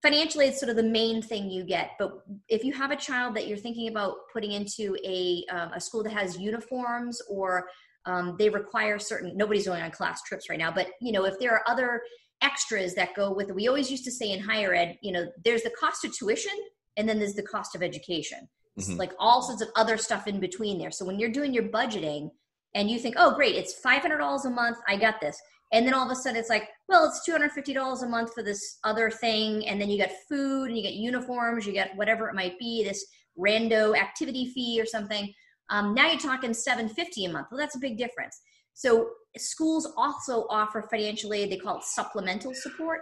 financially it's sort of the main thing you get. But if you have a child that you're thinking about putting into a, um, a school that has uniforms or um, they require certain nobody's going on class trips right now but you know if there are other extras that go with it we always used to say in higher ed you know there's the cost of tuition and then there's the cost of education. Mm-hmm. like all sorts of other stuff in between there. So when you're doing your budgeting and you think oh great it's $500 a month i got this and then all of a sudden it's like well it's $250 a month for this other thing. And then you get food and you get uniforms you get whatever it might be this rando activity fee or something. Um, now you're talking 750 a month. Well that's a big difference. So schools also offer financial aid. They call it supplemental support.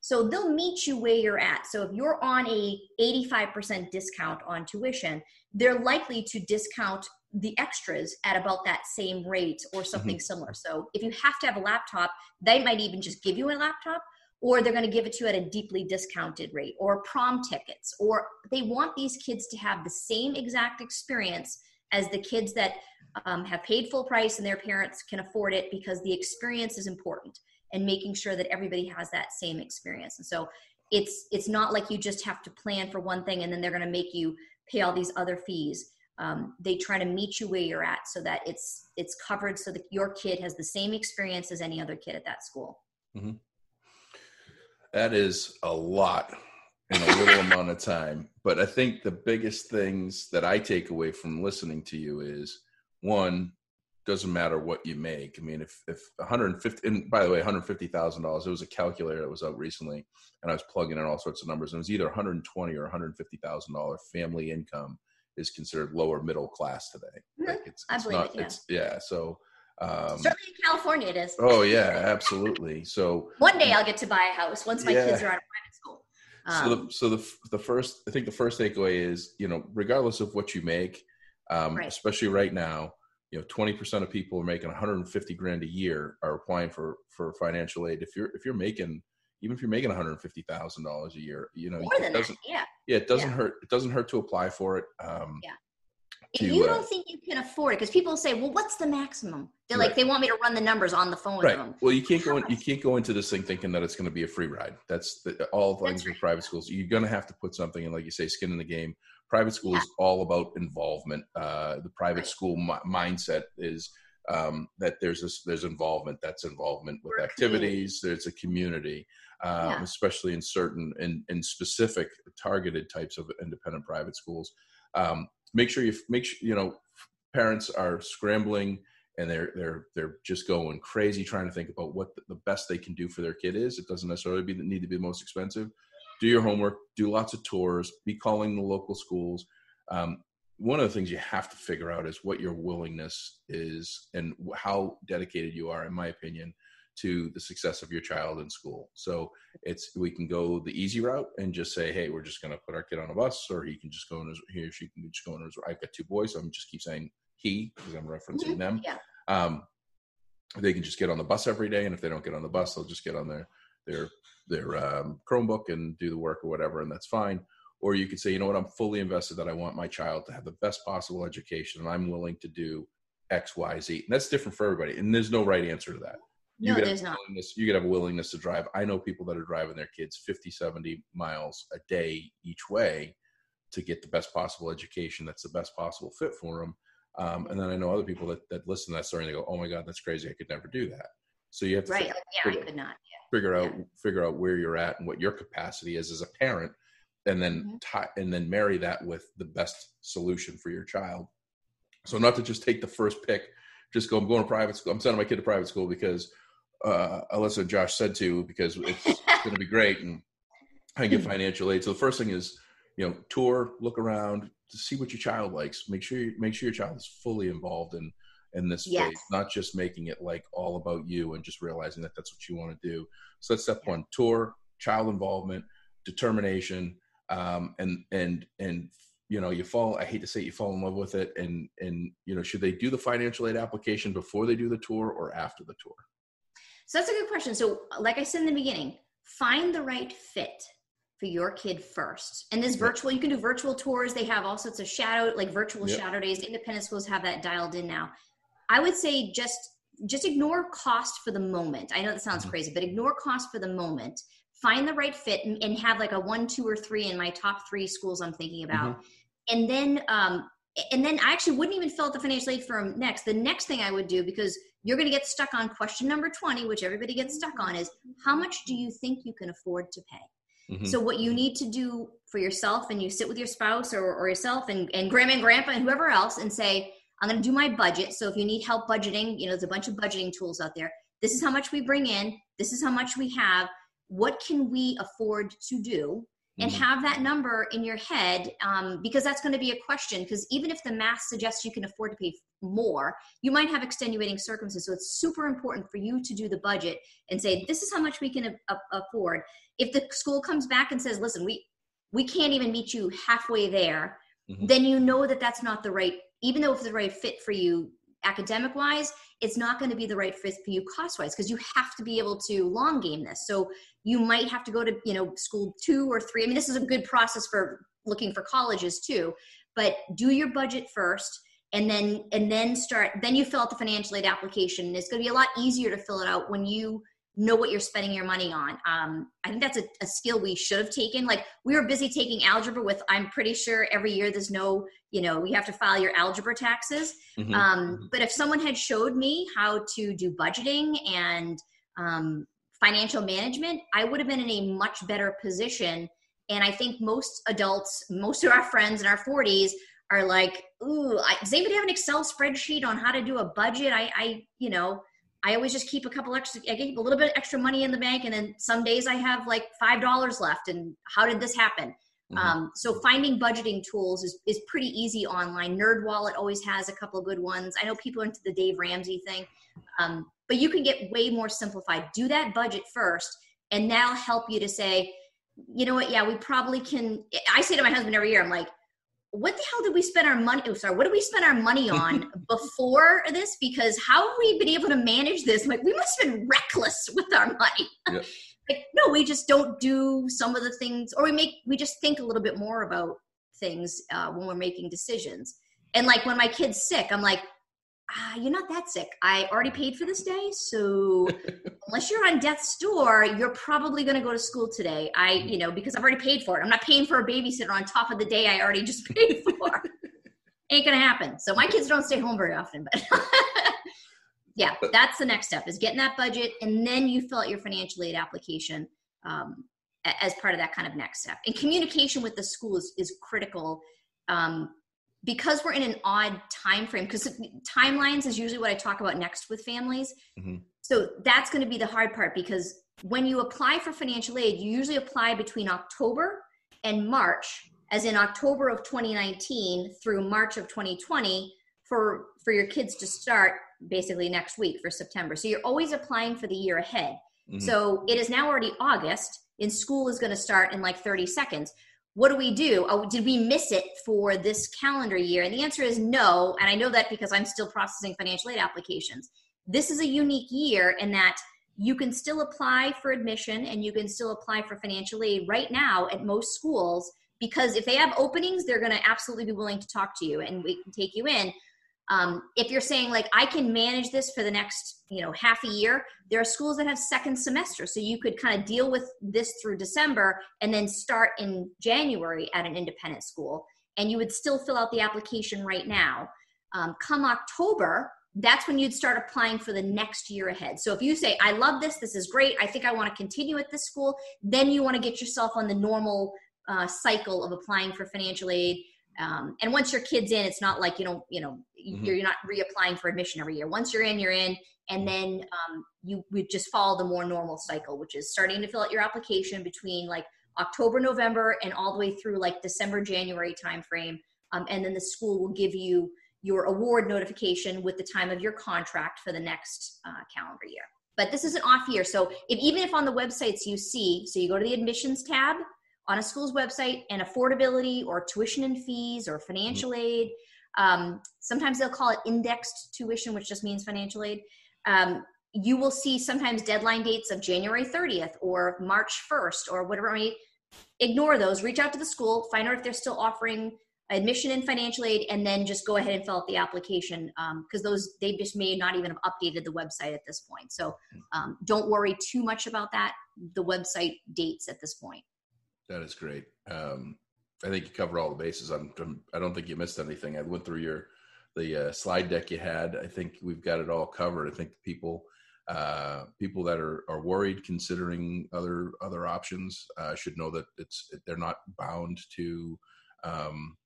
So they'll meet you where you're at. So if you're on a 85% discount on tuition they're likely to discount the extras at about that same rate or something mm-hmm. similar. So if you have to have a laptop, they might even just give you a laptop or they're going to give it to you at a deeply discounted rate or prom tickets or they want these kids to have the same exact experience as the kids that um, have paid full price and their parents can afford it because the experience is important and making sure that everybody has that same experience and so it's it's not like you just have to plan for one thing and then they're going to make you pay all these other fees um, they try to meet you where you're at so that it's it's covered so that your kid has the same experience as any other kid at that school mm-hmm. that is a lot in a little (laughs) amount of time but i think the biggest things that i take away from listening to you is one doesn't matter what you make. I mean, if if 150 and by the way, 150 thousand dollars. It was a calculator that was out recently, and I was plugging in all sorts of numbers. And it was either 120 or 150 thousand dollar family income is considered lower middle class today. Mm-hmm. Like it's, it's I believe not, it, yeah. It's, yeah. So um, certainly in California, it is. Oh yeah, absolutely. So one day I'll get to buy a house once my yeah. kids are out of private school. Um, so the so the the first I think the first takeaway is you know regardless of what you make, um, right. especially right now you know 20% of people are making 150 grand a year are applying for for financial aid if you're if you're making even if you're making 150 thousand dollars a year you know More it doesn't that. yeah yeah it doesn't yeah. hurt it doesn't hurt to apply for it um yeah if to, you don't uh, think you can afford it because people say well what's the maximum they're right. like they want me to run the numbers on the phone right well you can't go in, (laughs) you can't go into this thing thinking that it's going to be a free ride that's the, all things right. with private schools you're going to have to put something in like you say skin in the game private school yeah. is all about involvement. Uh, the private right. school m- mindset is um, that there's this, there's involvement. That's involvement with activities. There's a community, um, yeah. especially in certain in, in specific targeted types of independent private schools. Um, make sure you make sure you know parents are scrambling and they're they're they're just going crazy trying to think about what the, the best they can do for their kid is. It doesn't necessarily be, need to be the most expensive do your homework, do lots of tours, be calling the local schools. Um, one of the things you have to figure out is what your willingness is and how dedicated you are, in my opinion, to the success of your child in school. So it's we can go the easy route and just say, hey, we're just going to put our kid on a bus, or he can just go in his he or she can just go in his. I've got two boys, so I'm just keep saying he because I'm referencing mm-hmm. them. Yeah. Um, they can just get on the bus every day, and if they don't get on the bus, they'll just get on their their their um, Chromebook and do the work or whatever, and that's fine. Or you could say, you know what, I'm fully invested that I want my child to have the best possible education, and I'm willing to do X, Y, Z. And that's different for everybody, and there's no right answer to that. You no, there's not. You could have a willingness to drive. I know people that are driving their kids 50, 70 miles a day each way to get the best possible education that's the best possible fit for them. Um, and then I know other people that, that listen to that story and they go, oh my God, that's crazy. I could never do that. So you have to right. Figure, yeah, figure, I could not. Yeah. Figure out yeah. figure out where you're at and what your capacity is as a parent, and then mm-hmm. tie, and then marry that with the best solution for your child. So not to just take the first pick, just go. I'm going to private school. I'm sending my kid to private school because uh, Alyssa Josh said to because it's (laughs) going to be great and I get financial aid. So the first thing is you know tour, look around to see what your child likes. Make sure you, make sure your child is fully involved in in this yes. space, not just making it like all about you and just realizing that that's what you want to do. So that's step one: tour, child involvement, determination, um, and and and you know you fall i hate to say it, you fall in love with it and and you know should they do the financial aid application before they do the tour or after the tour so that's a good question. So like i said in the beginning find the right fit for your kid first. And this virtual you can do virtual tours. They have all sorts of shadow like virtual yep. shadow days independent schools have that dialed in now. I would say just just ignore cost for the moment. I know that sounds mm-hmm. crazy but ignore cost for the moment. Find the right fit and, and, have like a one two or three in my top three schools i'm thinking about. Mm-hmm. and then um and then i actually wouldn't even fill out the financial aid firm next. The next thing i would do because you're going to get stuck on question number 20 which everybody gets stuck on is how much do you think you can afford to pay? Mm-hmm. so what you need to do for yourself and you sit with your spouse or, or yourself and, and grandma and grandpa and whoever else and say i'm going to do my budget. So if you need help budgeting you know there's a bunch of budgeting tools out there. This is how much we bring in. This is how much we have. What can we afford to do? And mm-hmm. have that number in your head um, because that's going to be a question because even if the math suggests you can afford to pay more you might have extenuating circumstances. So it's super important for you to do the budget and say this is how much we can a- afford. If the school comes back and says listen we we can't even meet you halfway there mm-hmm. then you know that that's not the right even though it's the right fit for you academic wise it's not going to be the right fit for you cost wise because you have to be able to long game this. So you might have to go to you know school two or three. I mean this is a good process for looking for colleges too but do your budget first and then and then start then you fill out the financial aid application and it's going to be a lot easier to fill it out when you know what you're spending your money on. Um, I think that's a, a, skill we should have taken. Like we were busy taking algebra with, I'm pretty sure every year there's no, you know, you have to file your algebra taxes. Mm-hmm. Um, mm-hmm. but if someone had showed me how to do budgeting and um, financial management, I would have been in a much better position. And I think most adults, most of our friends in our 40s are like, ooh, I, does anybody have an Excel spreadsheet on how to do a budget? I, I, you know, I always just keep a couple extra, I keep a little bit extra money in the bank. And then some days I have like $5 left. And how did this happen? Mm-hmm. Um, so finding budgeting tools is, is pretty easy online. NerdWallet always has a couple of good ones. I know people into the Dave Ramsey thing, um, but you can get way more simplified. Do that budget first, and that'll help you to say, you know what? Yeah, we probably can. I say to my husband every year, I'm like, what the hell did we spend our money? Oh, sorry, what did we spend our money on (laughs) before this? Because how have we been able to manage this? Like, we must have been reckless (laughs) with our money. Yeah. (laughs) like, no, we just don't do some of the things, or we make, we just think a little bit more about things uh, when we're making decisions. And like when my kid's sick, I'm like, ah, you're not that sick. I already paid for this day. So (laughs) unless you're on death's door, you're probably going to go to school today. I, you know, because I've already paid for it. I'm not paying for a babysitter on top of the day I already just (laughs) paid for. Ain't going to happen. So my kids don't stay home very often, but (laughs) yeah, that's the next step is getting that budget. And then you fill out your financial aid application um, as part of that kind of next step. And communication with the school is, is critical um, because we're in an odd time frame because timelines is usually what i talk about next with families mm-hmm. so that's going to be the hard part because when you apply for financial aid you usually apply between october and march as in october of 2019 through march of 2020 for for your kids to start basically next week for september so you're always applying for the year ahead mm-hmm. so it is now already august and school is going to start in like 30 seconds what do we do? Oh, did we miss it for this calendar year? And the answer is no. And I know that because I'm still processing financial aid applications. This is a unique year in that you can still apply for admission and you can still apply for financial aid right now at most schools because if they have openings, they're going to absolutely be willing to talk to you and we can take you in um, if you're saying like i can manage this for the next you know half a year there are schools that have second semester. So you could kind of deal with this through december and then start in january at an independent school and you would still fill out the application right now. Um, come october that's when you'd start applying for the next year ahead. So if you say i love this this is great i think i want to continue at this school then you want to get yourself on the normal uh, cycle of applying for financial aid um, and once your kid's in, it's not like you don't, you know, mm-hmm. you're, not reapplying for admission every year. Once you're in, you're in, and then um, you would just follow the more normal cycle, which is starting to fill out your application between like October, November, and all the way through like December, January timeframe. Um, and then the school will give you your award notification with the time of your contract for the next uh, calendar year. But this is an off year, so if even if on the websites you see, so you go to the admissions tab on a school's website and affordability or tuition and fees or financial mm-hmm. aid. Um, sometimes they'll call it indexed tuition, which just means financial aid. Um, you will see sometimes deadline dates of January 30th or March 1st or whatever. I mean, ignore those. Reach out to the school, find out if they're still offering admission and financial aid, and then just go ahead and fill out the application because um, those they just may not even have updated the website at this point. So um, don't worry too much about that. The website dates at this point. That is great. Um, I think you cover all the bases. I'm, I'm, I do not think you missed anything. I went through your the uh, slide deck you had. I think we've got it all covered. I think people uh, people that are, are worried considering other other options uh, should know that it's they're not bound to um,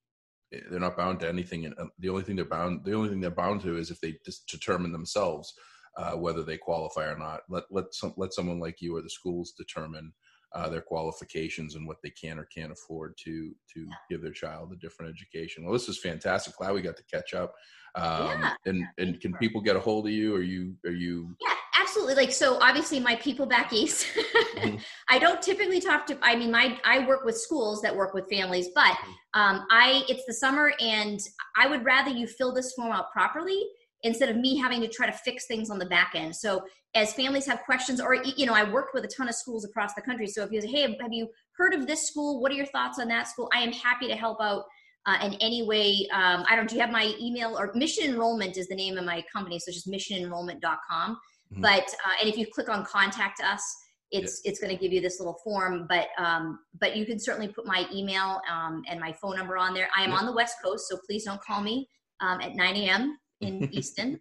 they're not bound to anything. And the only thing they're bound the only thing they're bound to is if they just determine themselves uh, whether they qualify or not. Let let some let someone like you or the schools determine uh, their qualifications and what they can or can't afford to to give their child a different education. Well, this is fantastic. Glad we got to catch up. Um, yeah. And and can people get a hold of you? Are you are you? Yeah, absolutely. Like so, obviously, my people back east. mm-hmm. (laughs) I don't typically talk to. I mean, my I work with schools that work with families, but mm-hmm. um, I it's the summer, and I would rather you fill this form out properly instead of me having to try to fix things on the back end. So as families have questions, or you know, I worked with a ton of schools across the country. So if you say, "Hey, have you heard of this school? What are your thoughts on that school?" I am happy to help out uh, in any way. Um, I don't. Do you have my email or Mission Enrollment is the name of my company, so just missionenrollment.com. Mm-hmm. But uh, and if you click on Contact Us, it's it's going to give you this little form. But um, but you can certainly put my email um, and my phone number on there. I am on the West Coast, so please don't call me um, at 9 a.m in (laughs) Easton.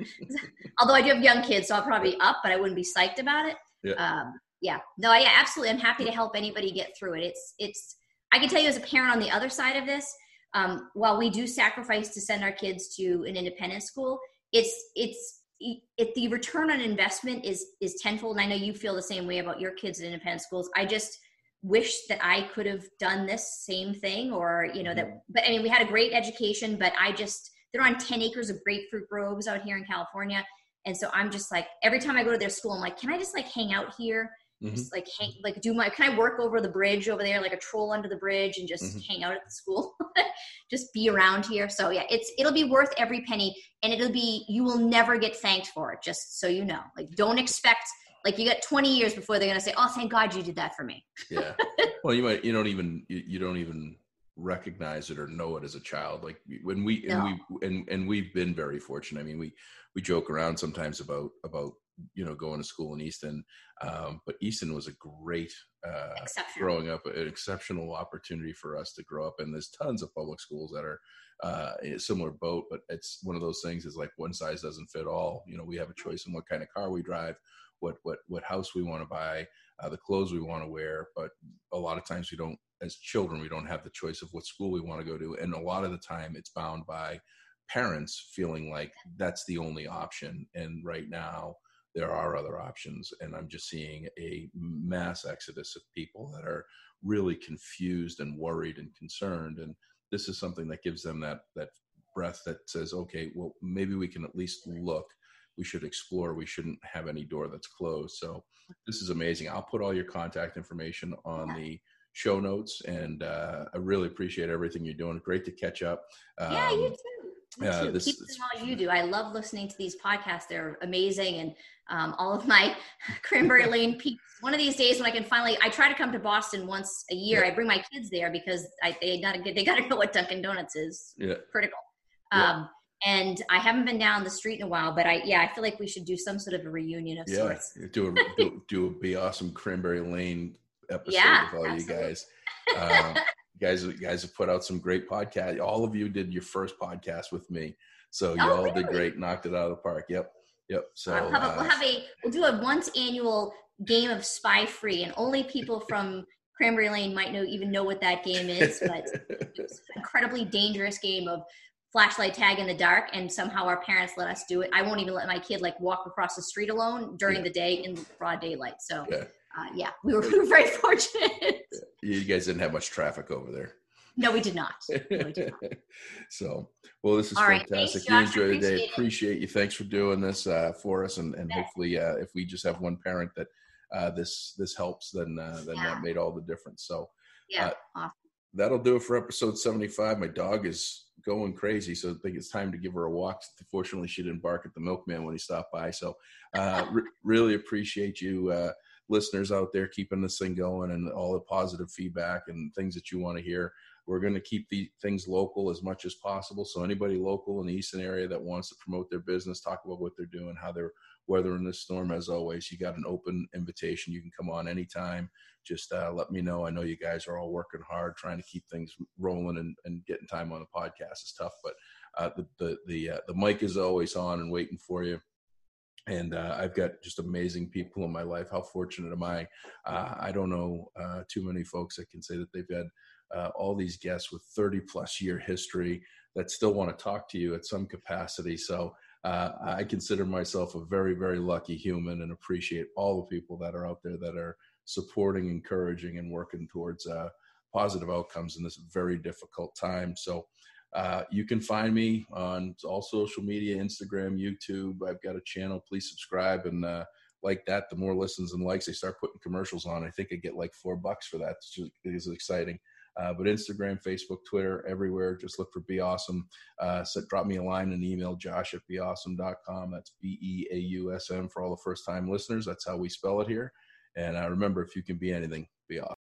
(laughs) Although I do have young kids, so I'll probably be up, but I wouldn't be psyched about it. Yeah. Um, yeah. No, I absolutely. I'm happy to help anybody get through it. It's it's I can tell you as a parent on the other side of this, um, while we do sacrifice to send our kids to an independent school, it's it's it, the return on investment is is tenfold. And I know you feel the same way about your kids in independent schools. I just wish that I could have done this same thing, or you know that. Mm-hmm. But I mean, we had a great education, but I just they're on 10 acres of grapefruit groves out here in California. And so I'm just like, every time I go to their school, I'm like, can I just like hang out here? Mm-hmm. Just like hang, like do my, can I work over the bridge over there, like a troll under the bridge and just mm-hmm. hang out at the school? (laughs) just be around here. So yeah, it's, it'll be worth every penny and it'll be, you will never get thanked for it. Just so you know, like don't expect, like you got 20 years before they're going to say, oh, thank God you did that for me. yeah. (laughs) Well, you might, you don't even, you, you don't even recognize it or know it as a child like when we and we and and we've been very fortunate. I mean we we joke around sometimes about about you know going to school in easton um, but easton was a great uh, growing up an exceptional opportunity for us to grow up and there's tons of public schools that are uh, similar boat but it's one of those things is like one size doesn't fit all. You know we have a choice in what kind of car we drive what what what house we want to buy uh, the clothes we want to wear but a lot of times we don't as children we don't have the choice of what school we want to go to and a lot of the time it's bound by parents feeling like that's the only option and right now there are other options and i'm just seeing a mass exodus of people that are really confused and worried and concerned and this is something that gives them that that breath that says okay well maybe we can at least look. We should explore. We shouldn't have any door that's closed. So this is amazing. I'll put all your contact information on the show notes, and uh, I really appreciate everything you're doing. Great to catch up. Um, yeah, you um, too. Uh, this, Keep doing all you do. I love listening to these podcasts. They're amazing, and um, all of my (laughs) Cranberry (laughs) Lane peaks. One of these days when I can finally, I try to come to Boston once a year. Yeah. I bring my kids there because I, they gotta get, they gotta (laughs) know what Dunkin' Donuts is. Yeah. Critical. Yeah. Um, and I haven't been down the street in a while, but I yeah, I feel like we should do some sort of a reunion of yeah, sorts. Do a do, do a be awesome Cranberry Lane episode yeah, with all absolutely. you guys. Um, you guys, you guys have put out some great podcast. All of you did your first podcast with me, so you oh, all really? did great. Knocked it out of the park. Yep, yep. So we'll have, a, we'll uh, have a we'll do a once annual game of Spy Free, and only people from Cranberry Lane might know even know what that game is. But (laughs) it's an incredibly dangerous game of flashlight tag in the dark and somehow our parents let us do it i won't even let my kid like walk across the street alone during yeah. the day in broad daylight so yeah uh, yeah, we were, we were (laughs) very fortunate. you guys didn't have much traffic over there. No, we did not. No, we did not. (laughs) so, well, this is All fantastic. Right, thanks, you enjoy the day. Appreciate you. Thanks for doing this uh, for us, and, and hopefully, uh, if we just have one parent that uh, this this helps, then uh, then yeah. that made all the difference. So yeah, uh, awesome. That'll do it for episode 75. My dog is going crazy, so I think it's time to give her a walk. Fortunately, she didn't bark at the milkman when he stopped by. So, uh, (laughs) re- really appreciate you uh, listeners out there keeping this thing going and all the positive feedback and things that you want to hear. We're going to keep the things local as much as possible. So anybody local in the Easton area that wants to promote their business, talk about what they're doing, how they're weathering this storm, as always, you got an open invitation. You can come on anytime. Just uh, let me know. I know you guys are all working hard, trying to keep things rolling and, and getting time on the podcast is tough, but uh, the the the, uh, the mic is always on and waiting for you and uh, I've got just amazing people in my life. How fortunate am I? Uh, I don't know uh, too many folks that can say that they've had uh, all these guests with 30 plus year history that still want to talk to you at some capacity. So uh, I consider myself a very, very lucky human and appreciate all the people that are out there that are supporting, encouraging, and working towards uh, positive outcomes in this very difficult time. So uh, you can find me on all social media Instagram, YouTube. I've got a channel. Please subscribe and uh, like that. The more listens and likes, they start putting commercials on. I think I get like four bucks for that. It's just, it is exciting. Uh, but Instagram, Facebook, Twitter, everywhere, just look for Be Awesome. Uh, so drop me a line and email, josh at beawesome.com. That's B E A U S M for all the first time listeners. That's how we spell it here. And uh, remember, if you can be anything, be awesome.